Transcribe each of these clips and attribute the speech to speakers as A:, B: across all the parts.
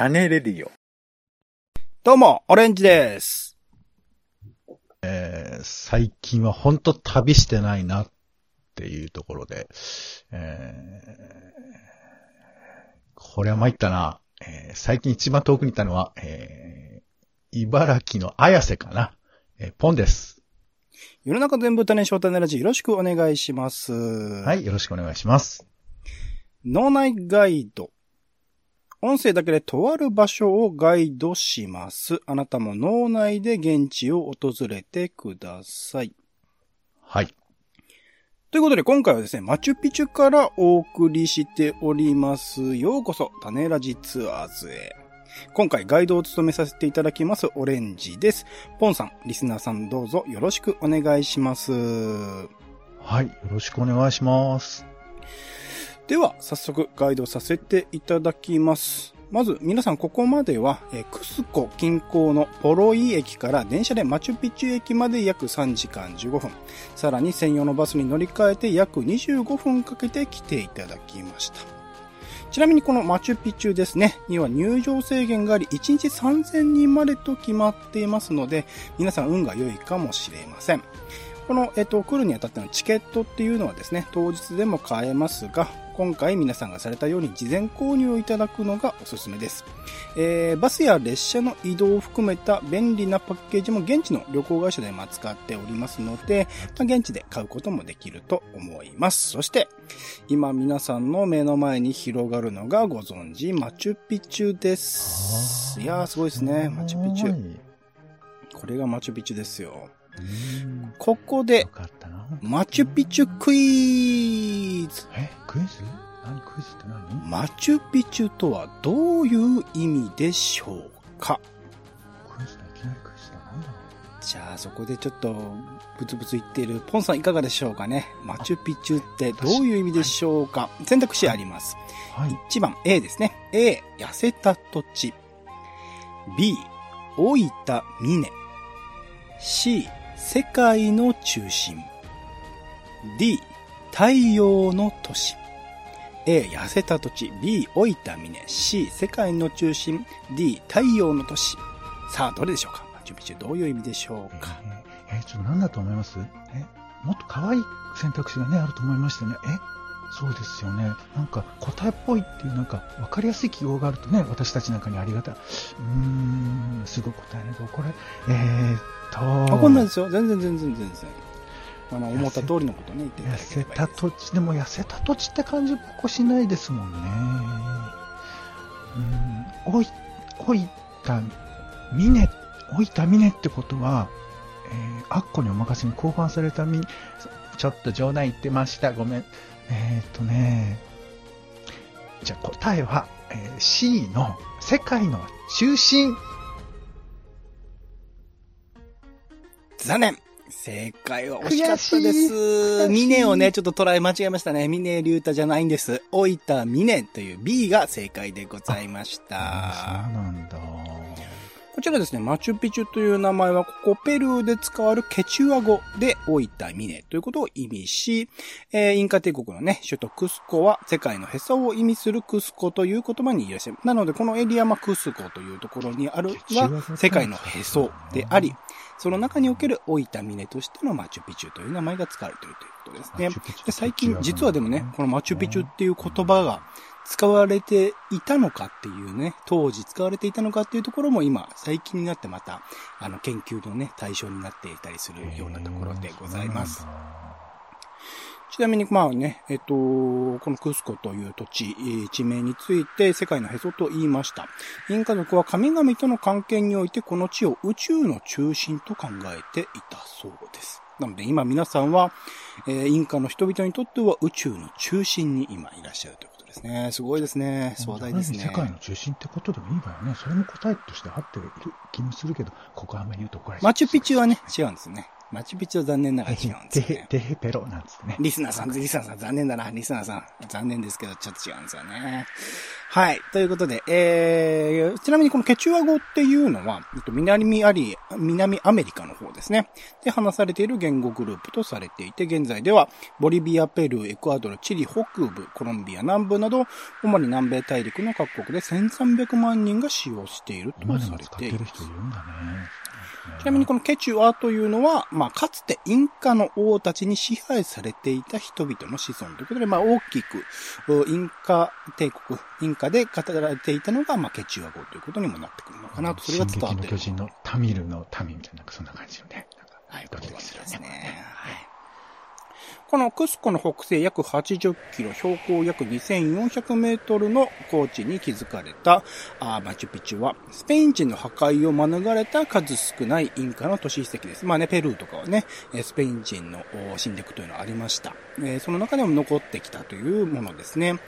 A: 種レディオ。
B: どうも、オレンジです。
C: えー最近は本当旅してないなっていうところで、えーこれは参ったな。えー最近一番遠くに行ったのは、えー茨城の綾瀬かな。えーポンです。
B: 世の中全部種翔種ラジよろしくお願いします。
C: は。
B: はい
C: よろしくお願いします。
B: 脳内ガイド。音声だけでとある場所をガイドします。あなたも脳内で現地を訪れてください。
C: はい。
B: ということで今回はですね、マチュピチュからお送りしております。ようこそ、種ラジツアーズへ。今回ガイドを務めさせていただきますオレンジです。ポンさん、リスナーさんどうぞよろしくお願いします。
C: はい。よろしくお願いします。
B: では、早速ガイドさせていただきます。まず、皆さんここまでは、えクスコ近郊のポロイ駅から電車でマチュピチュ駅まで約3時間15分。さらに専用のバスに乗り換えて約25分かけて来ていただきました。ちなみにこのマチュピチュですね、には入場制限があり、1日3000人までと決まっていますので、皆さん運が良いかもしれません。この、えっと、来るにあたってのチケットっていうのはですね、当日でも買えますが、今回皆さんがされたように事前購入をいただくのがおすすめです。えーバスや列車の移動を含めた便利なパッケージも現地の旅行会社でまあ使っておりますので、まあ現地で買うこともできると思います。そして、今皆さんの目の前に広がるのがご存知、マチュピチュです。いやーすごいですね、マチュピチュ。
C: はい
B: これがマチュピチュですよ。ここで。マチュピチュクイズ
C: え、クイズ？何クイズって何？
B: マチュピチュとはどういう意味でしょうか？
C: クイズだ、いきなりクイズだ。なんだろう？
B: じゃあそこでちょっとブツブツ言っているポンさんいかがでしょうかね？マチュピチュってどういう意味でしょうか？選択肢あります。
C: はい。
B: 1番 A ですね。A、痩せた土地。B、老いた峰。C、世界の中心。D、太陽の都市。A、痩せた土地。B、老いた峰。C、世界の中心。D、太陽の都市。さあ、どれでしょうか？準備中どういう意味でしょうか？
C: えー、ちょっと何だと思います？え、もっと可愛い選択肢がね、あると思いましてね。えそうですよね。なんか答えっぽいっていうなんか分かりやすい記号があるとね、私たちなんかにありがたい。うーん、すごい答えね。これ、えーっと。
B: あ、こんなんですよ。全然全然全然。あの、思った通りのことね、言って
C: 痩せ。た土地、でも痩せた土地って感じここしないですもんね。うん、おい、おいた、峰、おいた峰ってことは、えー、アッコにお任せに交番されたみ、ちょっと冗談言ってました。ごめん。えー、っとね、じゃあ答えは、えー C の世界の中心。
B: 残念正解は惜しかったです。ミネをね、ちょっと捉え間違えましたね。ミネリュータじゃないんです。老いたミネという B が正解でございまし
C: そう
B: た。
C: なんだ。
B: こちらですね、マチュピチュという名前は、ここペルーで使われるケチュア語で老いたミネということを意味し、えーインカ帝国のね、首都クスコは世界のへそを意味するクスコという言葉にいらっしゃる。なので、このエリアはクスコというところにあるは世界のへそであり、その中における老いた峰としてのマチュピチュという名前が使われているということですね。で最近、実はでもね、このマチュピチュっていう言葉が使われていたのかっていうね、当時使われていたのかっていうところも今、最近になってまた、あの、研究のね、対象になっていたりするようなところでございます。ちなみに、まあね、えっと、このクスコという土地、地名について世界のへそと言いました。インカ族は神々との関係においてこの地を宇宙の中心と考えていたそうです。なので今皆さんは、えーインカの人々にとっては宇宙の中心に今いらっしゃるということですね。すごいですね。壮大ですね。
C: 世界の中心ってことでもいいわよね。それも答えとして合っている気もするけど、ここはあんまり言うと怒られ
B: マチュピチュはね、違うんですよね。マチュピチュは残念ながら違うんですね。
C: デヘペロなんつってね。
B: リスナーさん、リスナーさん、残念だな。リスナーさん、残念ですけど、ちょっと違うんですよね。はい。ということで、えー、ちなみにこのケチュア語っていうのは、えっと、南アリ、南アメリカの方ですね。で、話されている言語グループとされていて、現在では、ボリビア、ペルー、エクアドル、チリ北部、コロンビア南部など、主に南米大陸の各国で1300万人が使用しているとされ
C: も使ってて
B: いる。
C: る人いるんだね。
B: ちなみにこのケチュアというのは、まあ、かつてインカの王たちに支配されていた人々の子孫ということで、まあ、大きく、うインカ帝国、インカで語られていたのが、まあ、ケチュア語ということにもなってくるのかなと、それが伝わってる。
C: 進撃の巨人のタミルの民みたいな、なんかそんな感じよね。
B: はい、
C: ド
B: これです。
C: ね。
B: はい。このクスコの北西約80キロ、標高約2400メートルの高地に築かれたあマチュピチュは、スペイン人の破壊を免れた数少ないインカの都市遺跡です。まあね、ペルーとかはね、スペイン人の侵略というのはありました。その中でも残ってきたというものですね。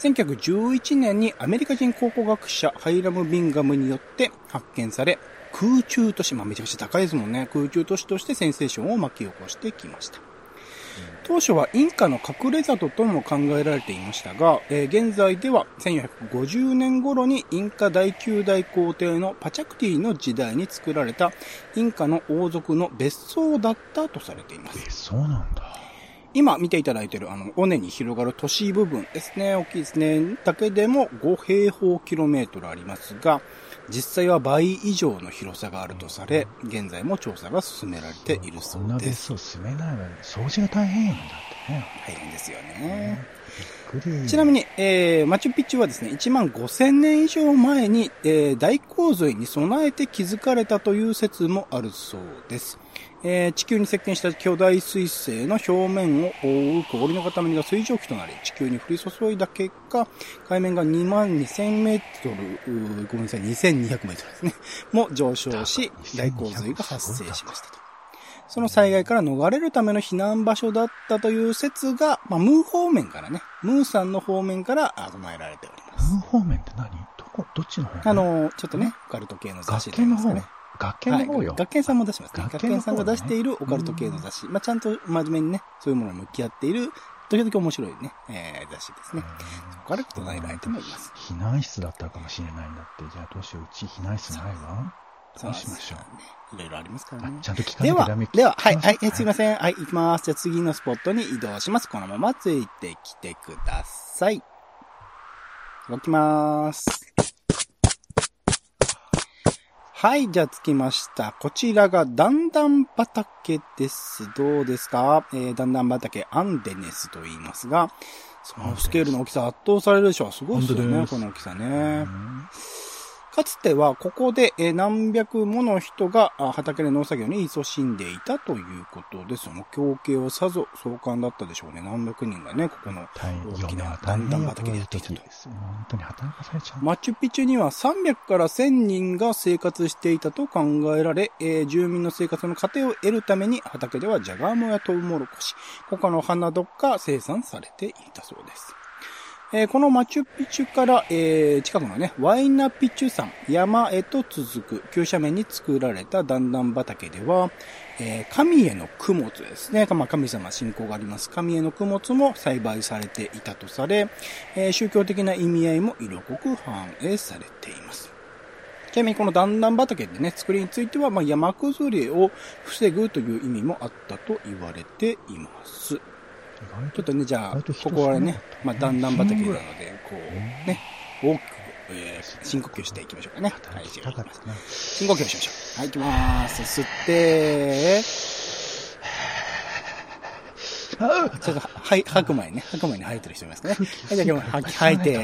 B: 1911年にアメリカ人考古学者ハイラム・ビンガムによって発見され、空中都市、まあめちゃくちゃ高いですもんね。空中都市としてセンセーションを巻き起こしてきました。当初はインカの隠れ里とも考えられていましたが、えー現在では1450年頃にインカ第9代皇帝のパチャクティの時代に作られたインカの王族の別荘だったとされています。
C: え、そうなんだ。
B: 今見ていただいているあの、尾根に広がる都市部分ですね。大きいですね。だけでも5平方キロメートルありますが、実際は倍以上の広さがあるとされ、現在も調査が進められているそ
C: こんな別
B: です。
C: 荘住めないわよ。掃除が大変やんだってね。
B: 大変ですよね。ちなみに、えー、マチュピチュはですね、1万5000年以上前に、えー、大洪水に備えて築かれたという説もあるそうです。えー地球に接近した巨大水星の表面を覆う氷の塊が水蒸気となり、地球に降り注いだ結果、海面が2万2000メートル、ごめんなさい、2200メートルですね、も上昇し、大洪水が発生しましたと。その災害から逃れるための避難場所だったという説が、まあ、ムー方面からね、ムーさんの方面からあ唱えられております。
C: ムー方面って何？どこ、どっちの方
B: あ、の、ちょっとね、オカルト系の雑誌
C: 学研の方？
B: ね。
C: 学研の方よ
B: はい。学研さんも出しますね。
C: 学
B: 学
C: 研
B: さんが出しているオカルト系の雑誌。まあ、ちゃんと真面目にね、そういうものに向き合っている、時々面白いね、えー、雑誌ですね。そこから唱えられてもいます。
C: 避難室だったかもしれないんだって。じゃあどうしよう。うち避難室ないわ。どうしましょう。
B: う。いろいろありますからね。
C: あちゃんと聞か
B: では
C: なきゃダメ。、
B: では、はい、はい、
C: す
B: すいません。はい、行きます。じゃあ次のスポットに移動します。このままついてきてください。動きます。はい、じゃあ着きました。こちらが段々畑です。どうですか？えー、段々畑アンデネスと言いますが、そのスケールの大きさ圧倒されるでしょ。すごいですよね、この大きさ
C: う
B: ね。かつては、ここで何百もの人が畑で農作業に勤しんでいたということで、その光景はさぞ壮観だったでしょうね。何百人がね、ここの
C: 大、
B: きな段々畑でやっていたと
C: 本当に働かされちゃう。
B: マチュピチュには300から1000人が生活していたと考えられ、えー住民の生活の糧を得るために畑ではジャガイモやトウモロコシ、他の花どっか生産されていたそうです。えーこのマチュピチュから、えー近くのね、ワイナピチュ山、山へと続く急斜面に作られた段々畑では、えー神への供物ですね。まあ、神様信仰があります。神への供物も栽培されていたとされ、え宗教的な意味合いも色濃く反映されています。ちなみにこの段々畑でね、作りについては、まあ、山崩れを防ぐという意味もあったと言われています。ちょっとね、じゃあ、ここはねまあ、段々畑なので、こう、
C: うん
B: ね、大きく、えー深呼吸していきましょうかね。はい。深呼吸しましょう。はい、行きます。吸って、
C: あ
B: ちょっと、はい、吐く前にね、吐く前に吐いてる人いますかね。はい、じゃあ今日吐いて、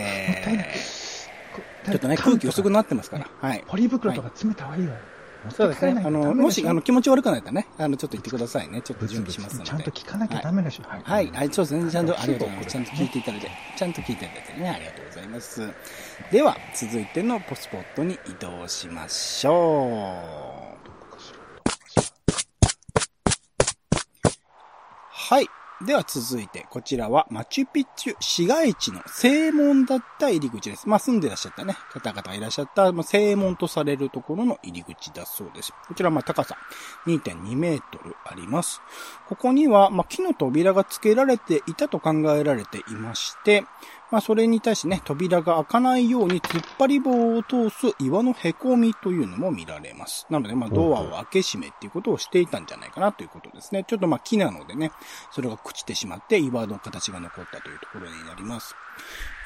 B: ちょっとね、空気薄くなってますから。はい。
C: ポリ袋とか詰めた方がいいわよ。
B: そうですね。あの、もし、あの、
C: ち
B: 気持ち悪くなったらね、あの、ちょっと言ってくださいね。ちょっと準備しますので。
C: ゃんと聞かなきゃダメでしょ。
B: はい、はい、そうですね。ちゃんと、ありがとうございます。ちゃんと聞いていただいて、ちゃんと聞いていただいてね、ありがとうございます。では、続いてのポスポットに移動しましょう。はい。では続いて、こちらはマチュピチュ市街地の正門だった入り口です。まあ住んでらっしゃったね、方々がいらっしゃった、まあ、正門とされるところの入り口だそうです。こちらまあ高さ2.2メートルあります。ここには、まあ、木の扉が付けられていたと考えられていまして、まあ、それに対してね、扉が開かないように突っ張り棒を通す岩の凹みというのも見られます。なので、まあ、ドアを開け閉めっていうことをしていたんじゃないかなということですね。ちょっとまあ、木なのでね、それが朽ちてしまって岩の形が残ったというところになります。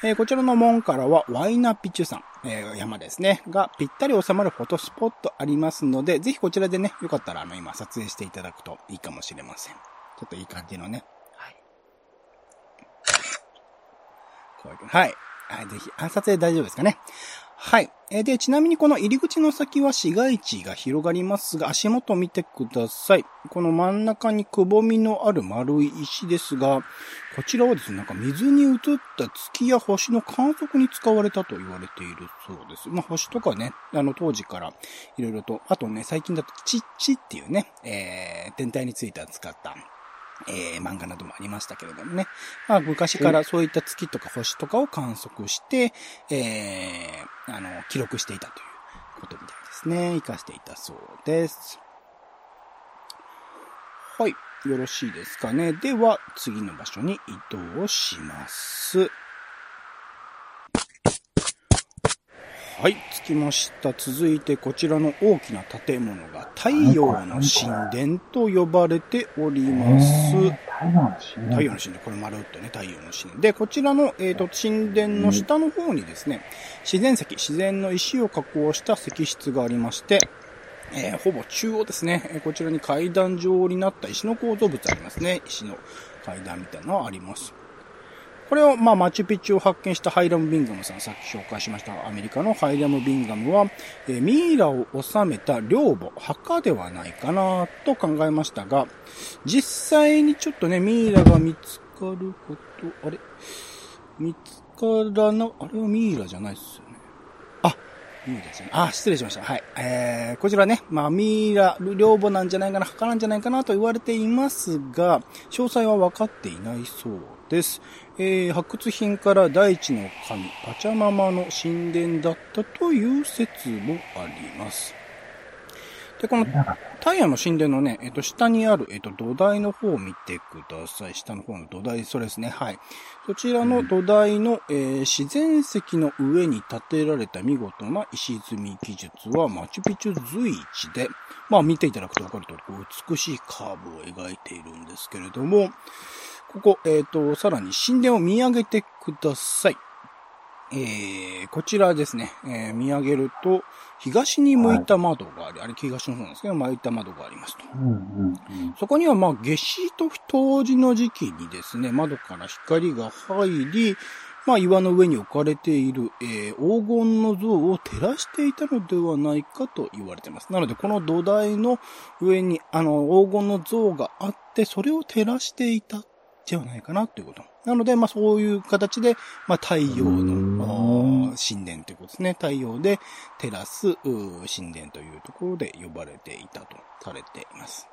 B: えー、こちらの門からはワイナピチュ山、えー、山ですね、がぴったり収まるフォトスポットありますので、ぜひこちらでね、よかったらあの今撮影していただくといいかもしれません。ちょっといい感じのね、はい。はい、ぜひ、暗殺で大丈夫ですかね。はい。えで、ちなみにこの入り口の先は市街地が広がりますが、足元見てください。この真ん中にくぼみのある丸い石ですが、こちらはですね、なんか水に映った月や星の観測に使われたと言われているそうです。まあ、星とかね、あの、当時からいろいろと、あとね、最近だとチッチっていうね、えー、天体については使ったえー、漫画などもありましたけれどもね。まあ、昔からそういった月とか星とかを観測して、えー、あの、記録していたということみたいですね。活かしていたそうです。はい。よろしいですかね。では、次の場所に移動します。はい、着きました。続いてこちらの大きな建物が太陽の神殿と呼ばれております。
C: 太陽の神殿
B: 太陽の神殿。これ丸っとね、太陽の神殿。で、こちらの、えっ、ー、と、神殿の下の方にですね、自然石、自然の石を加工した石室がありまして、えー、ほぼ中央ですね、こちらに階段状になった石の構造物ありますね。石の階段みたいなのはあります。これを、まあ、マチュピチュを発見したハイラム・ビンガムさん、さっき紹介しましたアメリカのハイラム・ビンガムは、えー、ミイラを収めた陵墓、墓ではないかなと考えましたが、実際にちょっとね、ミイラが見つかること、あれ？見つからな、あれはミイラじゃないですよね。あ、ミイラですね。あ、失礼しました。はい。えー、こちらね、まあ、ミイラ、陵墓なんじゃないかな、墓なんじゃないかなと言われていますが、詳細は分かっていないそうです。えー、発掘品から大地の神、パチャママの神殿だったという説もあります。で、この太陽の神殿のね、えっ、と、下にある、えっ、と、土台の方を見てください。下の方の土台、それですね。はい。そちらの土台の、えー、自然石の上に建てられた見事な石積み技術はマチュピチュ随一で、まあ見ていただくとわかると美しいカーブを描いているんですけれども、ここ、えっ、ー、と、さらに神殿を見上げてください。えー、こちらですね、えー、見上げると、東に向いた窓があり、はい、あれ東の方なんですけど、向いた窓がありますと。うんうんうん、そこには、まあ、夏至と冬至の時期にですね、窓から光が入り、まあ、岩の上に置かれている、えー、黄金の像を照らしていたのではないかと言われています。なので、この土台の上に、あの、黄金の像があって、それを照らしていたではないかなということ。なので、まあそういう形で、まあ太陽の神殿ということですね。太陽で照らす神殿というところで呼ばれていたとされています。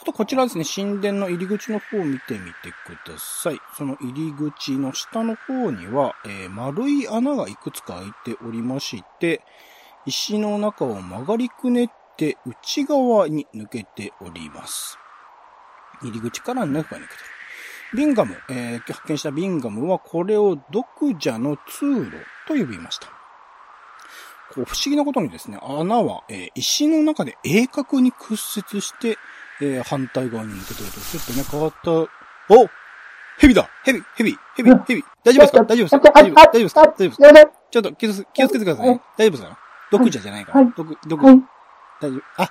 B: あとこちらですね、神殿の入り口の方を見てみてください。その入り口の下の方には、えー、丸い穴がいくつか開いておりまして、石の中を曲がりくねって内側に抜けております。入り口から中に抜けてる。ビンガム、えー、発見したビンガムはこれを独者の通路と呼びました。こう不思議なことにですね、穴は、えー、石の中で鋭角に屈折して、えー、反対側に抜けてると、ちょっとね、変わった、お蛇だ。蛇蛇蛇蛇。大丈夫ですか？大丈夫ですか？大丈夫。大丈夫ですか？大丈夫ですか？ちょっと気をつけてくださいね。大丈夫ですか？毒者じゃないから。毒、毒、大丈夫、あ、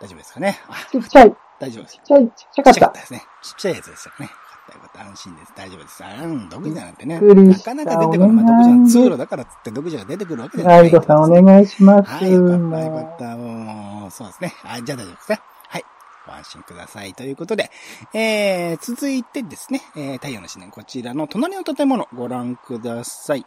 B: 大丈夫ですかね。あ、
C: ちっちゃい。
B: 大丈夫です。ちっ
C: ちゃい、ちっちゃかった。ちっちゃかった
B: ですね。ちっちゃいやつですよね。よかったよかった。安心です。大丈夫です。うん、毒者なんてね。なかなか出てくる。まあ、毒者の通路だからっつって毒者が出てくるわけじゃない。
C: ライドさんお願いします。
B: はい、よかった、よかった。もう、そうですね。はい、じゃあ大丈夫ですね。はい。ご安心ください。ということで、えー、続いてですね、えー、太陽の神殿、こちらの隣の建物ご覧ください。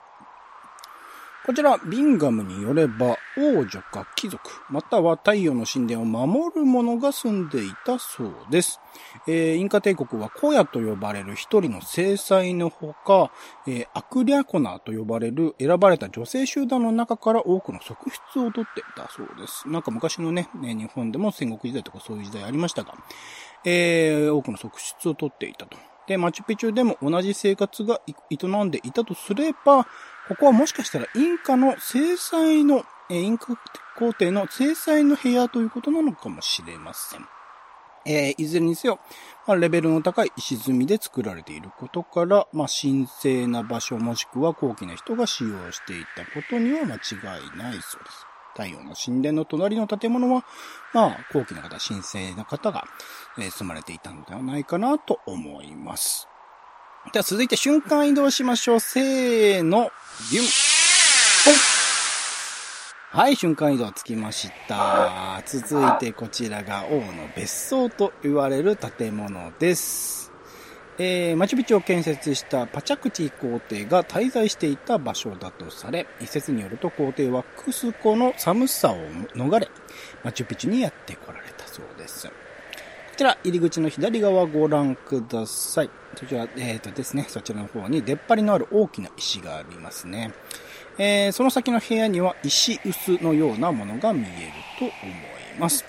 B: こちら、ビンガムによれば、王女か貴族、または太陽の神殿を守る者が住んでいたそうです。えーインカ帝国はコヤと呼ばれる一人の制裁のほか、えーアクリャコナーと呼ばれる選ばれた女性集団の中から多くの側室を取っていたそうです。なんか昔のね、日本でも戦国時代とかそういう時代ありましたが、えー多くの側室を取っていたと。で、マチュピチュでも同じ生活が営んでいたとすれば、ここはもしかしたらインカの制裁の、インカ皇帝の制裁の部屋ということなのかもしれません。えーいずれにせよ、まあ、レベルの高い石積みで作られていることから、まあ、神聖な場所もしくは高貴な人が使用していたことには間違いないそうです。太陽の神殿の隣の建物は、まあ、高貴な方、神聖な方が、えー住まれていたのではないかなと思います。では続いて瞬間移動しましょう。せーの、ビュン。はい、瞬間移動つきました。続いてこちらが王の別荘と言われる建物です。えー、マチュピチュを建設したパチャクチー皇帝が滞在していた場所だとされ、一説によると皇帝はクスコの寒さを逃れ、マチュピチュにやって来られたそうです。こちら、入り口の左側ご覧ください。そちら、えっ、とですね、そちらの方に出っ張りのある大きな石がありますね。えーその先の部屋には石臼のようなものが見えると思います。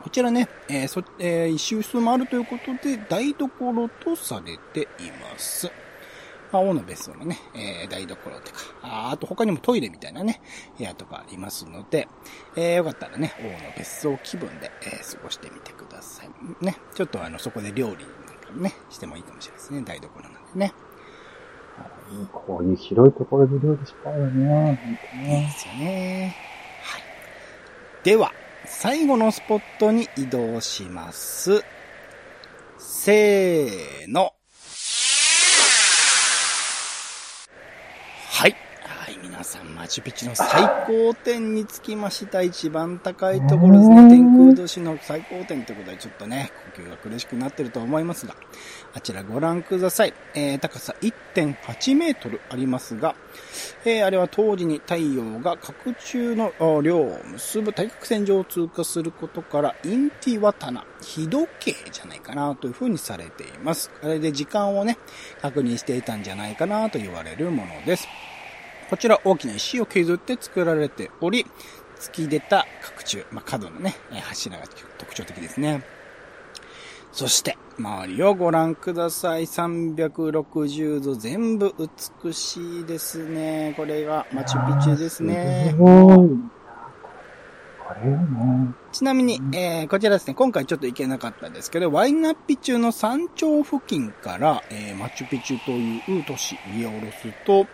B: こちらね、えーそえー石臼もあるということで、台所とされています。まあ、王の別荘のね、えー台所とか、ああと他にもトイレみたいなね、部屋とかありますので、えーよかったらね、王の別荘気分で、えー過ごしてみてください。ね、ちょっとあの、そこで料理なんかもね、してもいいかもしれないですね、台所なんでね。
A: こういう広いところで料理したいよね。
B: いいで
A: ね。
B: すよね。はい。では、最後のスポットに移動します。せーの。はい。はい、皆さん、マチュピチュの最高点につきました。一番高いところですね。天空都市の最高点ということで、ちょっとね、呼吸が苦しくなってると思いますが、あちらご覧ください。えー、高さ1.8メートルありますが、えーあれは当時に太陽が角中の量を結ぶ対角線上を通過することから、インティワタナ、日時計じゃないかなというふうにされています。あれで時間をね、確認していたんじゃないかなと言われるものです。こちら大きな石を削って作られており、突き出た角柱、まあ、角のね、えー柱が特徴的ですね。そして、周りをご覧ください。360度全部美しいですね。これがマチュピチュですね。ちなみに、えー、こちらですね、今回ちょっと行けなかったですけど、ワイナピチュの山頂付近から、えー、マチュピチュという都市見下ろすと、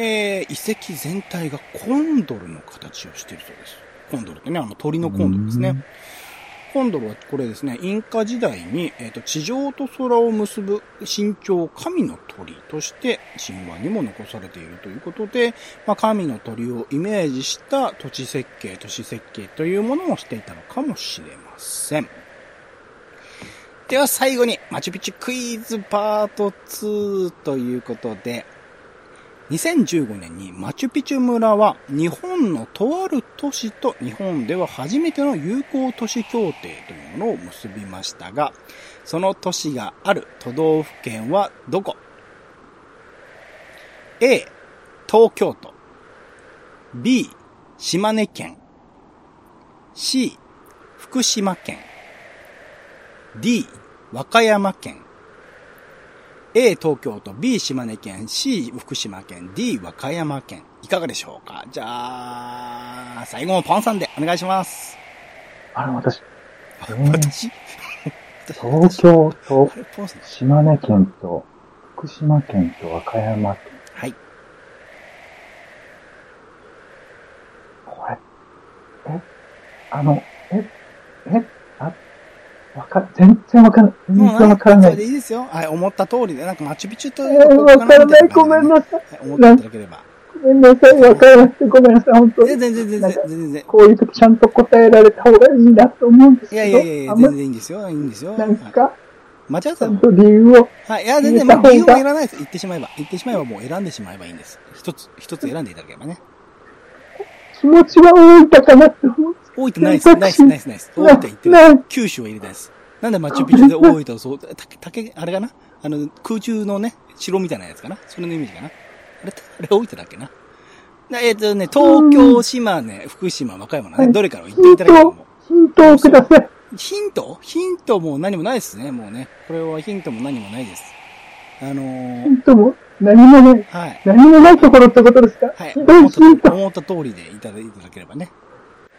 B: えー、遺跡全体がコンドルの形をしているそうです。コンドルってね、あの鳥のコンドルですね。コンドルはこれですね、インカ時代に、えーと地上と空を結ぶ身長神の鳥として神話にも残されているということで、まあ、神の鳥をイメージした土地設計、都市設計というものをしていたのかもしれません。では最後にマチュピチュクイズパート2ということで、2015年にマチュピチュ村は日本のとある都市と日本では初めての友好都市協定というものを結びましたが、その都市がある都道府県はどこ ?A、東京都。B、島根県。C、福島県。D、和歌山県。A 東京都、B 島根県、C 福島県、D 和歌山県。いかがでしょうか？じゃあ、最後もパンさんでお願いします。
A: あれ、私、
B: あ
A: うん
B: 私？
A: 東京と 島根県と福島県と和歌山県。
B: はい。
A: これ、え、あの、え、え、あ、わか、全然わかんない。全然わからない
B: それ。でいいですよ。はい、思った通りで、なんかマチュピチュと
A: え
B: いうとこ
A: ー、わ
B: こ
A: からない。ごめんな
B: 感
A: さい。
B: 思っていただければ。
A: ごめんなさい。わからなくてごめんなさい。本当
B: え全然全然全然。
A: こういう時ちゃんと答えられた方がいいなと思うんです
B: いや
A: けど。
B: いやいやいや、全然いいんですよ。いいんですよ。
A: なん
B: はい
A: か、
B: 間違ってたの
A: 理由を。
B: はい。いや、全然、
A: 言った方が
B: もう理由もいらないです。言ってしまえば。言ってしまえばもう選んでしまえばいいんです。一つ、一つ選んでいただければね。
A: 気持ちは大分かなって思う。
B: 大分ナイス、ナイス、ナイス、ナイス。大分行ってる。九州は入れたいです。なんでマチュピチュで大分をそう、竹、竹、あれかな？あの、空中のね、城みたいなやつかな？それのイメージかな？あれ、あれ大分だっけな？えっ、とね、東京、島根、福島、和歌山のね、どれからを言っていただければも
A: ヒントをください。
B: ヒント？ヒントも何もないですね、もうね。これはヒントも何もないです。あのー、
A: ヒントも何もない。
B: はい。
A: 何もないところってことですか？
B: はい。
A: ヒント？
B: 思った通りでいただいただければね。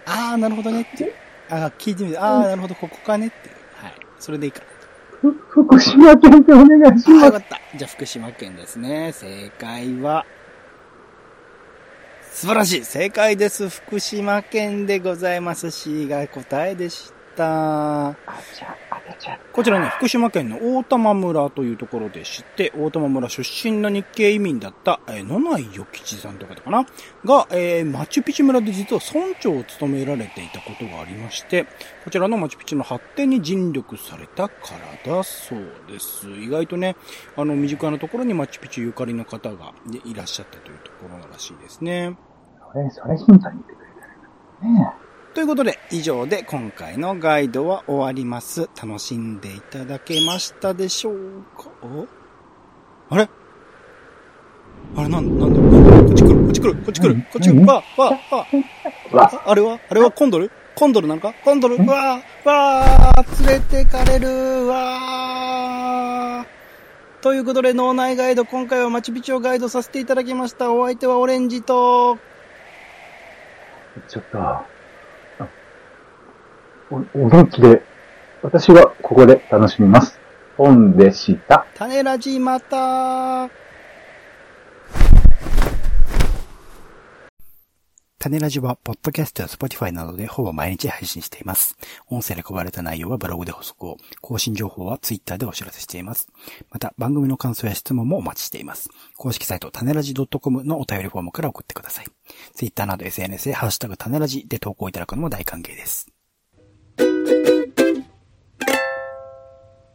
B: あー、なるほどねっていう。あー、聞いてみて、あー、なるほど、ここかねっていう。はい。それでいいかなと。
A: ふ福島県でお願いし
B: あー、
A: ま
B: かった。じゃあ、福島県ですね。正解は、素晴らしい正解です。福島県でございます。C が答えでした。こちらね、福島県の大玉村というところでして、大玉村出身の日系移民だった、えー野内与吉さんという方かな？が、えーマチュピチュ村で実は村長を務められていたことがありまして、こちらのマチュピチュの発展に尽力されたからだそうです。意外とね、あの、身近なところにマチュピチュゆかりの方がねいらっしゃったというところらしいですね。
A: それ、それヒントに言ってくれたらね
B: ということで、以上で今回のガイドは終わります。楽しんでいただけましたでしょうか？お？あれ？あれなんだなんだ？こっち来る？こっち来る？こっち来る？
A: うん
B: こっち来る？
A: うん
B: わあ、わ。あ、わ。あ、あれは？あれは？コンドル？コンドルなのか？コンドル？
A: ん。
B: わあ、わあ、連れてかれるわ。あ。ということで、脳内ガイド、今回はマチュピチュをガイドさせていただきました。お相手はオレンジと、
A: ちょっと、驚きで、私はここで楽しみます。本でした。
B: 種ラジまた種ラジは、ポッドキャストや Spotify などでほぼ毎日配信しています。音声で配られた内容はブログで補足を、更新情報は Twitter でお知らせしています。また、番組の感想や質問もお待ちしています。公式サイト、種ラジ .com のお便りフォームから送ってください。Twitter など SNS でハッシュタグ種ラジで投稿いただくのも大歓迎です。Thank you.